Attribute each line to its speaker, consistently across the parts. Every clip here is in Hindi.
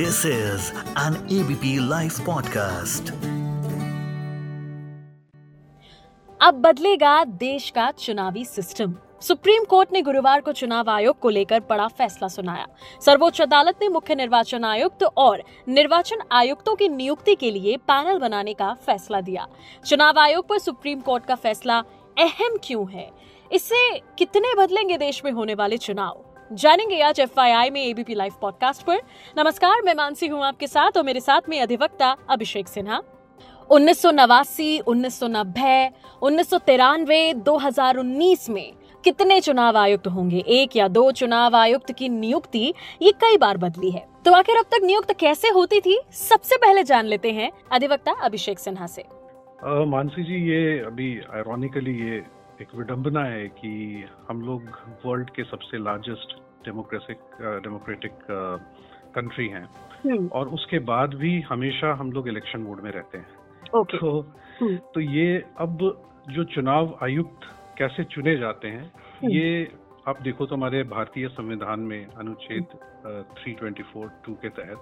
Speaker 1: This is an ABP live podcast
Speaker 2: अब बदलेगा देश का चुनावी सिस्टम सुप्रीम कोर्ट ने गुरुवार को चुनाव आयोग को लेकर बड़ा फैसला सुनाया। सर्वोच्च अदालत ने मुख्य निर्वाचन आयुक्त और निर्वाचन आयुक्तों की नियुक्ति के लिए पैनल बनाने का फैसला दिया। चुनाव आयोग पर सुप्रीम कोर्ट का फैसला अहम क्यों है? इससे कितने बदलेंगे देश में होने वाले चुनाव? जानेंगे आज एफ़ में एबीपी लाइव पॉडकास्ट पर। नमस्कार, मैं मानसी हूँ आपके साथ और मेरे साथ में अधिवक्ता अभिषेक सिन्हा। उन्नीस सौ नवासी, उन्नीस सौ नब्बे, उन्नीस सौ तिरानवे, दो हज़ार उन्नीस में कितने चुनाव आयुक्त होंगे? एक या दो चुनाव आयुक्त की नियुक्ति ये कई बार बदली है। तो आखिर अब तक नियुक्त कैसे होती थी? सबसे पहले जान लेते हैं अधिवक्ता अभिषेक सिन्हा से।
Speaker 3: मानसी जी, ये अभी आयरॉनिकली ये एक विडंबना है कि हम लोग वर्ल्ड के सबसे लार्जेस्ट डेमोक्रेटिक डेमोक्रेटिक कंट्री हैं
Speaker 2: हम्म।
Speaker 3: और उसके बाद भी हमेशा हम लोग इलेक्शन मोड में रहते हैं
Speaker 2: ओके
Speaker 3: तो
Speaker 2: हम्म।
Speaker 3: तो ये अब जो चुनाव आयुक्त कैसे चुने जाते हैं
Speaker 2: हम्म।
Speaker 3: ये आप देखो तो हमारे भारतीय संविधान में अनुच्छेद थ्री ट्वेंटी फोर टू के तहत।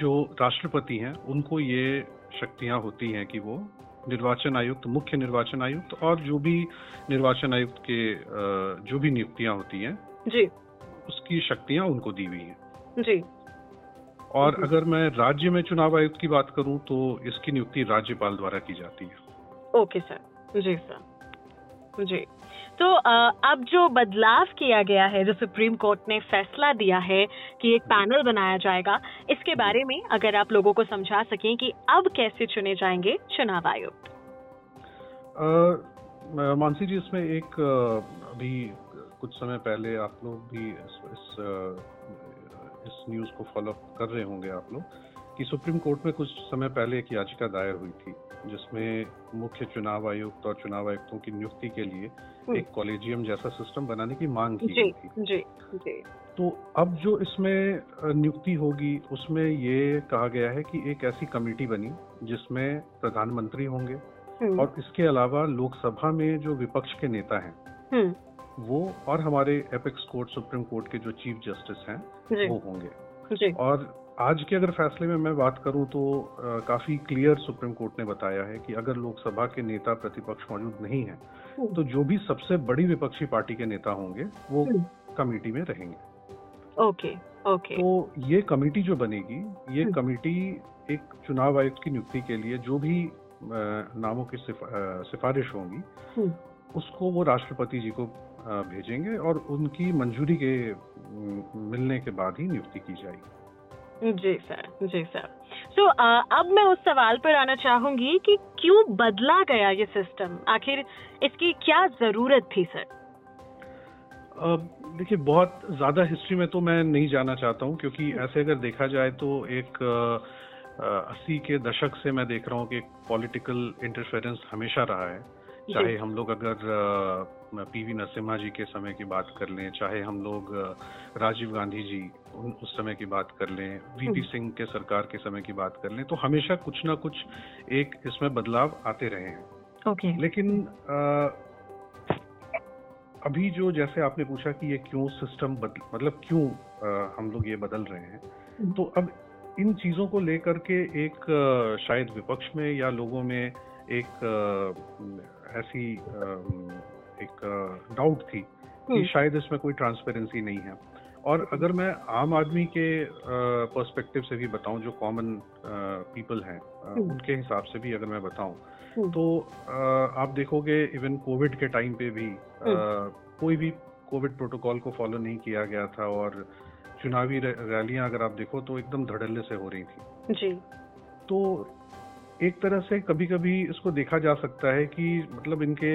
Speaker 3: जो राष्ट्रपति हैं उनको ये शक्तियाँ होती हैं कि वो निर्वाचन आयुक्त मुख्य निर्वाचन आयुक्त और जो भी निर्वाचन आयुक्त के जो भी नियुक्तियाँ होती हैं
Speaker 2: जी।
Speaker 3: उसकी शक्तियाँ उनको दी हुई हैं।
Speaker 2: जी।
Speaker 3: और। अगर मैं राज्य में चुनाव आयुक्त की बात करूँ तो इसकी नियुक्ति राज्यपाल द्वारा की जाती है।
Speaker 2: Okay sir. जी सर। जी। तो अब जो बदलाव किया गया है जो सुप्रीम कोर्ट ने फैसला दिया है कि एक पैनल बनाया जाएगा इसके बारे में अगर आप लोगों को समझा सकें कि अब कैसे चुने जाएँगे चुनाव आयुक्त।
Speaker 3: मानसी जी इसमें एक अभी कुछ समय पहले आप लोग भी इस इस, इस न्यूज़ को फॉलो कर रहे होंगे आप लोग। कि सुप्रीम कोर्ट में कुछ समय पहले एक याचिका दायर हुई थी जिसमें मुख्य चुनाव आयुक्त और चुनाव आयुक्तों की नियुक्ति के लिए
Speaker 2: हम्म।
Speaker 3: एक कॉलेजियम जैसा सिस्टम बनाने की मांग की
Speaker 2: जी
Speaker 3: थी।
Speaker 2: जी जी।
Speaker 3: तो अब जो इसमें नियुक्ति होगी उसमें ये कहा गया है कि एक ऐसी कमेटी बनी जिसमें प्रधानमंत्री होंगे
Speaker 2: हम्म,
Speaker 3: और इसके अलावा लोकसभा में जो विपक्ष के नेता हैं
Speaker 2: हम्म,
Speaker 3: वो और हमारे एपेक्स कोर्ट सुप्रीम कोर्ट के जो चीफ जस्टिस हैं वो होंगे।
Speaker 2: जी।
Speaker 3: और आज के अगर फैसले में मैं बात करूँ तो काफ़ी क्लियर सुप्रीम कोर्ट ने बताया है कि अगर लोकसभा के नेता प्रतिपक्ष मौजूद नहीं है
Speaker 2: हम्म,
Speaker 3: तो जो भी सबसे बड़ी विपक्षी पार्टी के नेता होंगे वो
Speaker 2: हम्म।
Speaker 3: कमेटी में रहेंगे।
Speaker 2: Okay okay.
Speaker 3: तो ये कमेटी जो बनेगी ये
Speaker 2: हम्म।
Speaker 3: कमेटी एक चुनाव आयुक्त की नियुक्ति के लिए जो भी नामों की सिफा- सिफारिश होंगी उसको वो राष्ट्रपति जी को भेजेंगे और उनकी मंजूरी के मिलने के बाद ही नियुक्ति की जाएगी।
Speaker 2: जी सर जी सर तो अब मैं उस सवाल पर आना चाहूँगी कि क्यों बदला गया ये सिस्टम आखिर इसकी क्या ज़रूरत थी सर
Speaker 3: देखिए, बहुत ज़्यादा हिस्ट्री में तो मैं नहीं जाना चाहता हूँ, क्योंकि ऐसे अगर देखा जाए तो एक अस्सी के दशक से मैं देख रहा हूँ कि पॉलिटिकल इंटरफेरेंस हमेशा रहा है। चाहे हम लोग अगर पीवी नरसिम्हा जी के समय की बात कर लें चाहे हम लोग राजीव गांधी जी उन उस समय की बात कर लें वीपी
Speaker 2: हम्म।
Speaker 3: सिंह के सरकार के समय की बात कर लें तो हमेशा कुछ ना कुछ एक इसमें बदलाव आते रहे हैं
Speaker 2: ओके
Speaker 3: लेकिन अ, अभी जो जैसे आपने पूछा कि ये क्यों सिस्टम बदल मतलब क्यों अ, हम लोग ये बदल रहे हैं
Speaker 2: हम्म।
Speaker 3: तो अब इन चीज़ों को लेकर के एक शायद विपक्ष में या लोगों में एक ऐसी एक डाउट थी कि
Speaker 2: हम्म।
Speaker 3: शायद इसमें कोई ट्रांसपेरेंसी नहीं है और अगर मैं आम आदमी के पर्सपेक्टिव से भी बताऊँ जो कॉमन पीपल हैं
Speaker 2: हम्म।
Speaker 3: उनके हिसाब से भी अगर मैं बताऊँ
Speaker 2: हम्म।
Speaker 3: तो आप देखोगे इवन कोविड के टाइम पे भी कोई भी कोविड प्रोटोकॉल को फॉलो नहीं किया गया था और चुनावी रैलियाँ अगर आप देखो तो एकदम धड़ल्ले से हो रही थी
Speaker 2: जी
Speaker 3: तो एक तरह से कभी कभी इसको देखा जा सकता है कि मतलब इनके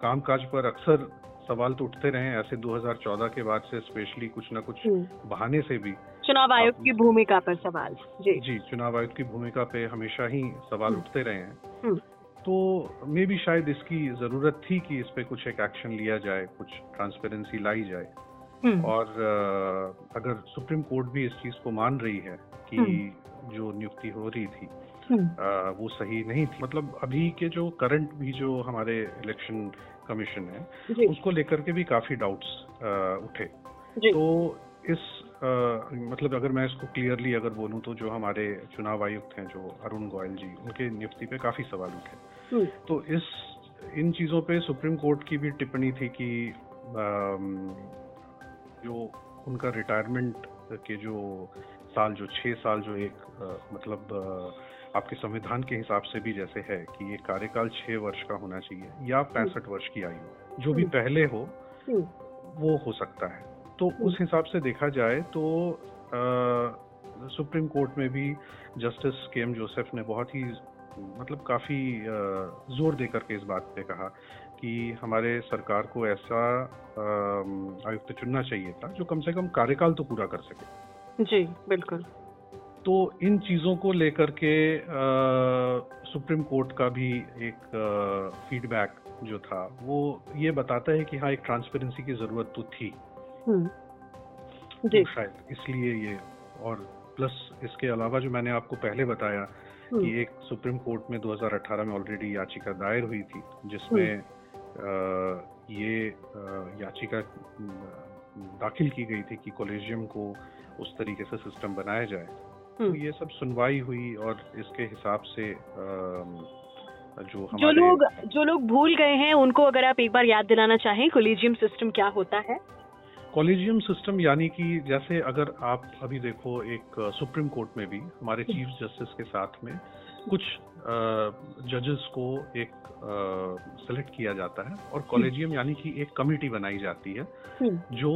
Speaker 3: कामकाज पर अक्सर सवाल तो उठते रहे ऐसे 2014 के बाद से स्पेशली कुछ ना कुछ
Speaker 2: हम्म।
Speaker 3: बहाने से भी
Speaker 2: चुनाव आयोग की भूमिका पर सवाल जी
Speaker 3: जी चुनाव आयुक्त की भूमिका पे हमेशा ही सवाल
Speaker 2: हम्म।
Speaker 3: उठते रहे हैं
Speaker 2: हम्म।
Speaker 3: तो मे भी शायद इसकी ज़रूरत थी कि इस पे कुछ एक एक्शन लिया जाए कुछ ट्रांसपेरेंसी लाई जाए और अगर सुप्रीम कोर्ट भी इस चीज़ को मान रही है कि जो नियुक्ति हो रही थी
Speaker 2: हम्म,
Speaker 3: अ, वो सही नहीं थी मतलब अभी के जो करंट भी जो हमारे इलेक्शन कमीशन है उसको लेकर के भी काफ़ी डाउट्स उठे। तो इस आ, मतलब अगर मैं इसको क्लियरली अगर बोलूँ तो जो हमारे चुनाव आयुक्त हैं जो अरुण गोयल जी उनके नियुक्ति पे काफ़ी सवाल उठे।
Speaker 2: हम्म।
Speaker 3: तो इस इन चीज़ों पे सुप्रीम कोर्ट की भी टिप्पणी थी कि जो उनका रिटायरमेंट के जो साल जो छह साल जो एक आ, मतलब आ, आपके संविधान के हिसाब से भी जैसे है कि ये कार्यकाल छह वर्ष का होना चाहिए या पैंसठ वर्ष की आयु जो भी पहले हो वो हो सकता है। तो उस हिसाब से देखा जाए तो आ, सुप्रीम कोर्ट में भी जस्टिस के एम जोसेफ ने बहुत ही मतलब काफ़ी ज़ोर देकर के इस बात पे कहा कि हमारे सरकार को ऐसा आयुक्त चुनना चाहिए था जो कम से कम कार्यकाल तो पूरा कर सके
Speaker 2: जी बिल्कुल
Speaker 3: तो इन चीज़ों को लेकर के सुप्रीम कोर्ट का भी एक फीडबैक जो था वो ये बताता है कि हाँ एक ट्रांसपेरेंसी की ज़रूरत तो थी हम्म।
Speaker 2: जी
Speaker 3: तो शायद इसलिए ये और प्लस इसके अलावा जो मैंने आपको पहले बताया कि हम्म। एक सुप्रीम कोर्ट में 2018 में ऑलरेडी याचिका दायर हुई थी जिसमें हम्म। ये याचिका दाखिल की गई थी कि कॉलेजियम को उस तरीके से सिस्टम बनाया जाए। तो ये सब सुनवाई हुई और इसके हिसाब से
Speaker 2: जो जो लोग जो लोग भूल गए हैं उनको अगर आप एक बार याद दिलाना चाहें कोलेजियम सिस्टम क्या होता है?
Speaker 3: कॉलेजियम सिस्टम यानी कि जैसे अगर आप अभी देखो एक सुप्रीम कोर्ट में भी हमारे चीफ जस्टिस के साथ में कुछ जजेस को एक सेलेक्ट किया जाता है और कॉलेजियम यानी कि एक कमेटी बनाई जाती है हम्म। जो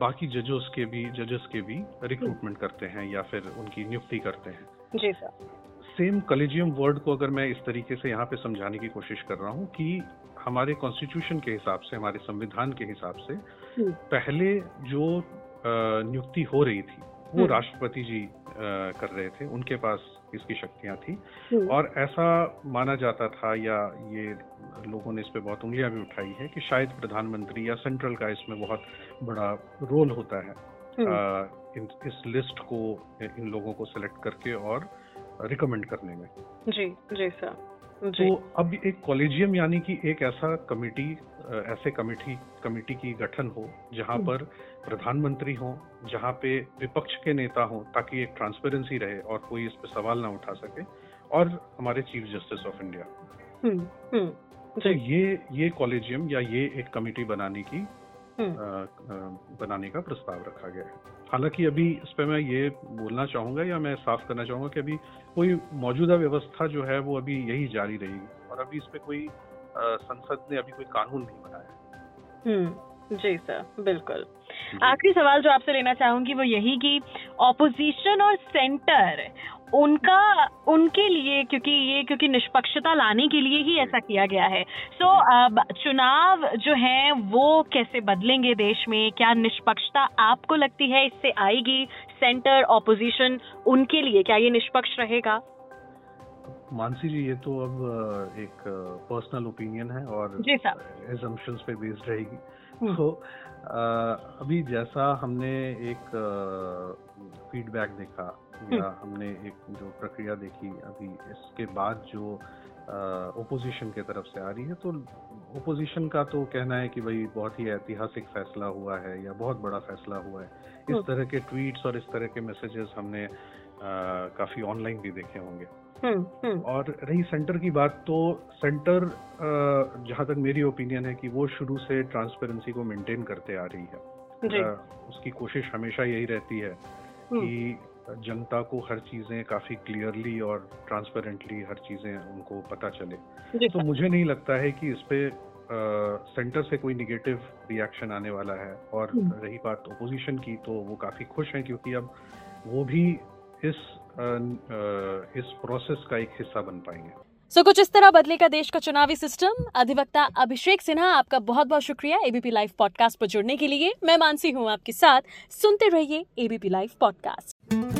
Speaker 3: बाकी जजेस के भी जजेस के भी रिक्रूटमेंट करते हैं या फिर उनकी नियुक्ति करते हैं
Speaker 2: जी सर
Speaker 3: सेम कॉलेजियम वर्ड को अगर मैं इस तरीके से यहाँ पे समझाने की कोशिश कर रहा हूँ कि हमारे कॉन्स्टिट्यूशन के हिसाब से हमारे संविधान के हिसाब से हम्म। पहले जो नियुक्ति हो रही थी वो हम्म। राष्ट्रपति जी कर रहे थे उनके पास इसकी शक्तियाँ थी। हम्म। और ऐसा माना जाता था या ये लोगों ने इस पर बहुत उंगलियाँ भी उठाई है कि शायद प्रधानमंत्री या सेंट्रल का इसमें बहुत बड़ा रोल होता है। आ, इन, इस लिस्ट को इन लोगों को सेलेक्ट करके और रिकमेंड करने में।
Speaker 2: जी जी सर।
Speaker 3: तो अब एक कॉलेजियम यानी कि एक ऐसा कमेटी ऐसे कमेटी कमेटी की गठन हो जहाँ हम्म। पर प्रधानमंत्री हो जहाँ पे विपक्ष के नेता हो ताकि एक ट्रांसपेरेंसी रहे और कोई इस पे सवाल ना उठा सके और हमारे चीफ जस्टिस ऑफ़ इंडिया तो ये ये कॉलेजियम या ये एक कमेटी बनाने की। बनाने का प्रस्ताव रखा गया है। हालाँकि अभी इस पर मैं ये बोलना चाहूँगा या मैं साफ़ करना चाहूँगा कि अभी कोई मौजूदा व्यवस्था जो है वो अभी यही जारी रहेगी और अभी इस पे कोई संसद ने अभी कोई कानून नहीं बनाया।
Speaker 2: हम्म, जी सर बिल्कुल। आखिरी सवाल जो आपसे लेना चाहूँगी वो यही कि ऑपोजिशन और सेंटर उनका उनके लिए क्योंकि ये क्योंकि निष्पक्षता लाने के लिए ही ऐसा किया गया है। सो so, अब चुनाव जो है वो कैसे बदलेंगे देश में? क्या निष्पक्षता आपको लगती है? इससे आएगी सेंटर ऑपोजिशन उनके लिए। क्या ये निष्पक्ष रहेगा?
Speaker 3: मानसी जी ये तो अब एक पर्सनल ओपिनियन है और एजम्पशंस पे बेस्ड रहेगी। तो अभी जैसा हमने एक फीडबैक देखा। या हमने एक जो प्रक्रिया देखी अभी इसके बाद जो ओपोजिशन के तरफ़ से आ रही है तो ओपोजिशन का तो कहना है कि भाई बहुत ही ऐतिहासिक फैसला हुआ है या बहुत बड़ा फैसला हुआ है। इस हम्म। तरह के ट्वीट्स और इस तरह के मैसेजेस हमने आ, काफ़ी ऑनलाइन भी देखे होंगे। हम्म, और रही सेंटर की बात तो सेंटर जहाँ तक मेरी ओपिनियन है कि वो शुरू से ट्रांसपेरेंसी को मेंटेन करते आ रही है। उसकी कोशिश हमेशा यही रहती है कि जनता को हर चीज़ें काफ़ी क्लियरली और ट्रांसपेरेंटली हर चीज़ें उनको पता चले। तो मुझे नहीं लगता है कि इस पे सेंटर से कोई निगेटिव रिएक्शन आने वाला है और हम्म। रही बात ओपोजिशन की तो वो काफ़ी खुश हैं क्योंकि अब वो भी इस आ, इस प्रोसेस का एक हिस्सा बन पाएँगे।
Speaker 2: सो so, कुछ इस तरह बदलेगा देश का चुनावी सिस्टम अधिवक्ता अभिषेक सिन्हा आपका बहुत बहुत शुक्रिया एबीपी लाइव पॉडकास्ट पर जुड़ने के लिए। मैं मानसी हूँ आपके साथ। सुनते रहिए ABP live podcast